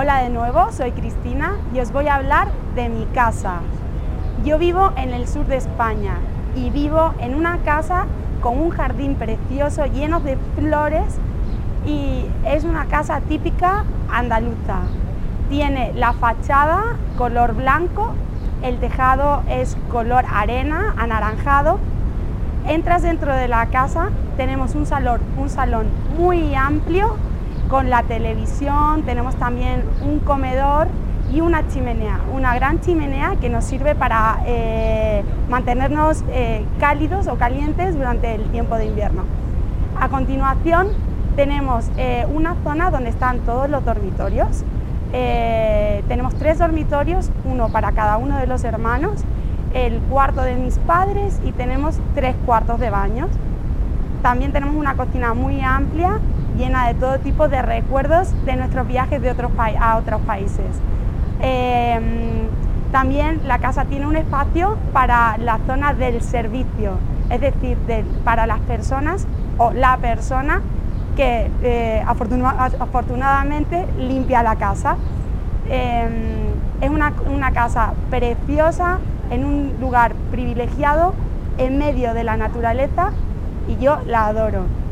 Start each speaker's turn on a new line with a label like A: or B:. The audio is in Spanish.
A: Hola de nuevo, soy Cristina y os voy a hablar de mi casa. Yo vivo en el sur de España y vivo en una casa con un jardín precioso lleno de flores y es una casa típica andaluza. Tiene la fachada color blanco, el tejado es color arena, anaranjado. Entras dentro de la casa, tenemos un salón, un salón muy amplio con la televisión, tenemos también un comedor y una chimenea, una gran chimenea que nos sirve para eh, mantenernos eh, cálidos o calientes durante el tiempo de invierno. A continuación tenemos eh, una zona donde están todos los dormitorios. tenemos tres dormitorios, uno para cada uno de los hermanos, el cuarto de mis padres y tenemos tres cuartos de baños. También tenemos una cocina muy amplia, llena de todo tipo de recuerdos de nuestros viajes de otros a otros países. Em, también la casa tiene un espacio para la zona del servicio, es decir, para las personas o la persona que eh, afortunadamente limpia la casa. Em, es una, una casa preciosa, en un lugar privilegiado, en medio de la naturaleza y yo la adoro.